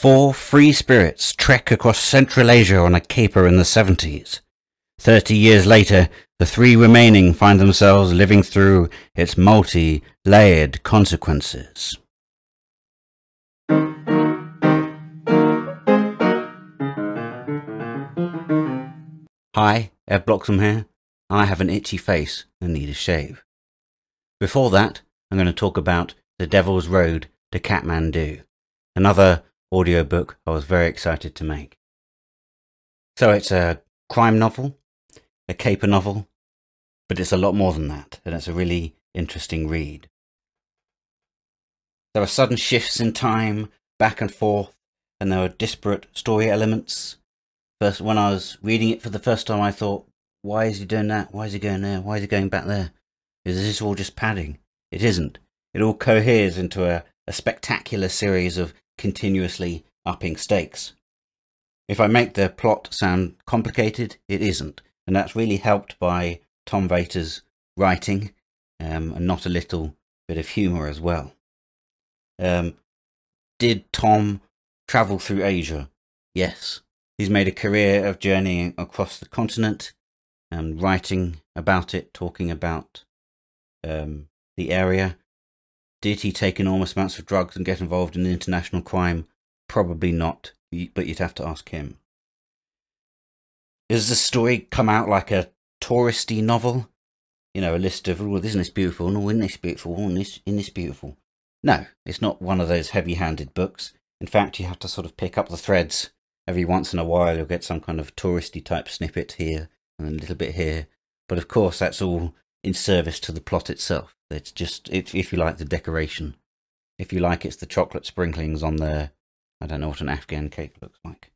Four free spirits trek across Central Asia on a caper in the 70s. Thirty years later, the three remaining find themselves living through its multi layered consequences. Hi, Ed Bloxham here. I have an itchy face and need a shave. Before that, I'm going to talk about The Devil's Road to Kathmandu, another audiobook I was very excited to make. So it's a crime novel, a caper novel, but it's a lot more than that, and it's a really interesting read. There are sudden shifts in time, back and forth, and there are disparate story elements First, when I was reading it for the first time, I thought, why is he doing that? Why is he going there? Why is he going back there? Is this all just padding? It isn't. It all coheres into a, a spectacular series of continuously upping stakes. If I make the plot sound complicated, it isn't. And that's really helped by Tom Vater's writing um, and not a little bit of humour as well. Um, did Tom travel through Asia? Yes. He's made a career of journeying across the continent and writing about it, talking about um, the area. Did he take enormous amounts of drugs and get involved in international crime? Probably not, but you'd have to ask him. Does the story come out like a touristy novel? You know, a list of, oh, isn't this beautiful? No, isn't this beautiful? Oh, this, isn't this beautiful? No, it's not one of those heavy handed books. In fact, you have to sort of pick up the threads every once in a while you'll get some kind of touristy type snippet here and a little bit here. But of course, that's all in service to the plot itself. It's just, it, if you like, the decoration. If you like, it's the chocolate sprinklings on the, I don't know what an Afghan cake looks like.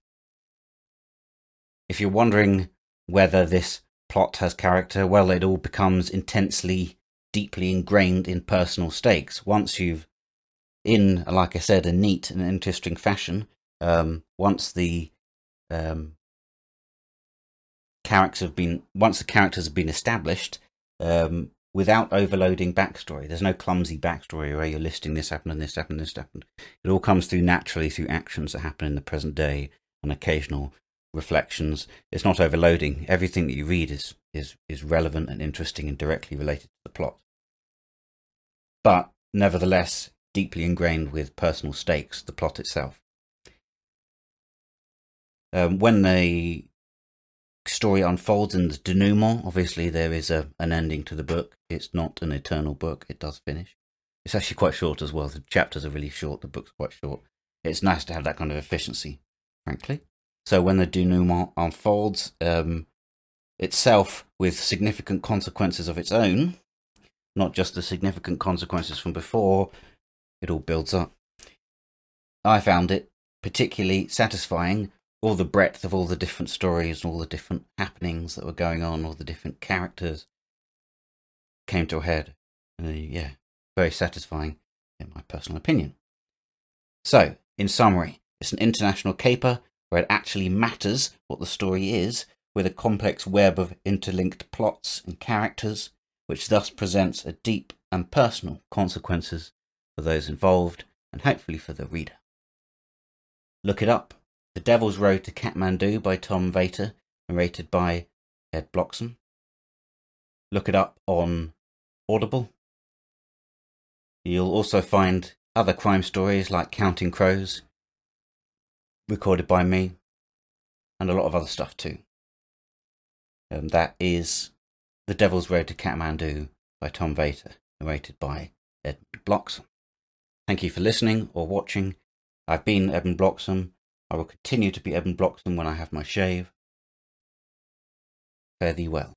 If you're wondering whether this plot has character, well, it all becomes intensely, deeply ingrained in personal stakes. Once you've, in, like I said, a neat and interesting fashion, um, once the um, characters have been once the characters have been established um, without overloading backstory. There's no clumsy backstory where you're listing this happened and this happened, and this happened. It all comes through naturally through actions that happen in the present day and occasional reflections. It's not overloading. Everything that you read is is is relevant and interesting and directly related to the plot. But nevertheless, deeply ingrained with personal stakes, the plot itself um, when the story unfolds in the denouement, obviously there is a, an ending to the book. It's not an eternal book. It does finish. It's actually quite short as well. The chapters are really short. The book's quite short. It's nice to have that kind of efficiency, frankly. So when the denouement unfolds um, itself with significant consequences of its own, not just the significant consequences from before, it all builds up. I found it particularly satisfying all the breadth of all the different stories and all the different happenings that were going on, all the different characters came to a head. Uh, yeah, very satisfying in my personal opinion. So, in summary, it's an international caper where it actually matters what the story is, with a complex web of interlinked plots and characters, which thus presents a deep and personal consequences for those involved and hopefully for the reader. Look it up the Devil's Road to Kathmandu by Tom Vater, narrated by Ed Bloxham. Look it up on Audible. You'll also find other crime stories like Counting Crows, recorded by me, and a lot of other stuff too. And that is The Devil's Road to Kathmandu by Tom Vater, narrated by Ed Bloxham. Thank you for listening or watching. I've been Edmund Bloxham I will continue to be Evan Bloxham when I have my shave. Fare thee well.